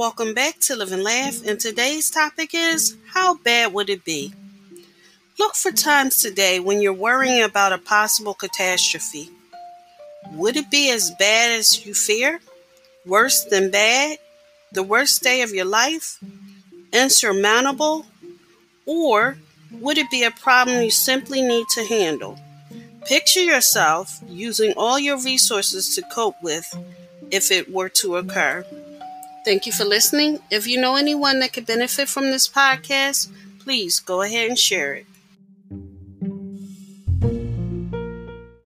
Welcome back to Live and Laugh, and today's topic is How bad would it be? Look for times today when you're worrying about a possible catastrophe. Would it be as bad as you fear? Worse than bad? The worst day of your life? Insurmountable? Or would it be a problem you simply need to handle? Picture yourself using all your resources to cope with if it were to occur. Thank you for listening. If you know anyone that could benefit from this podcast, please go ahead and share it.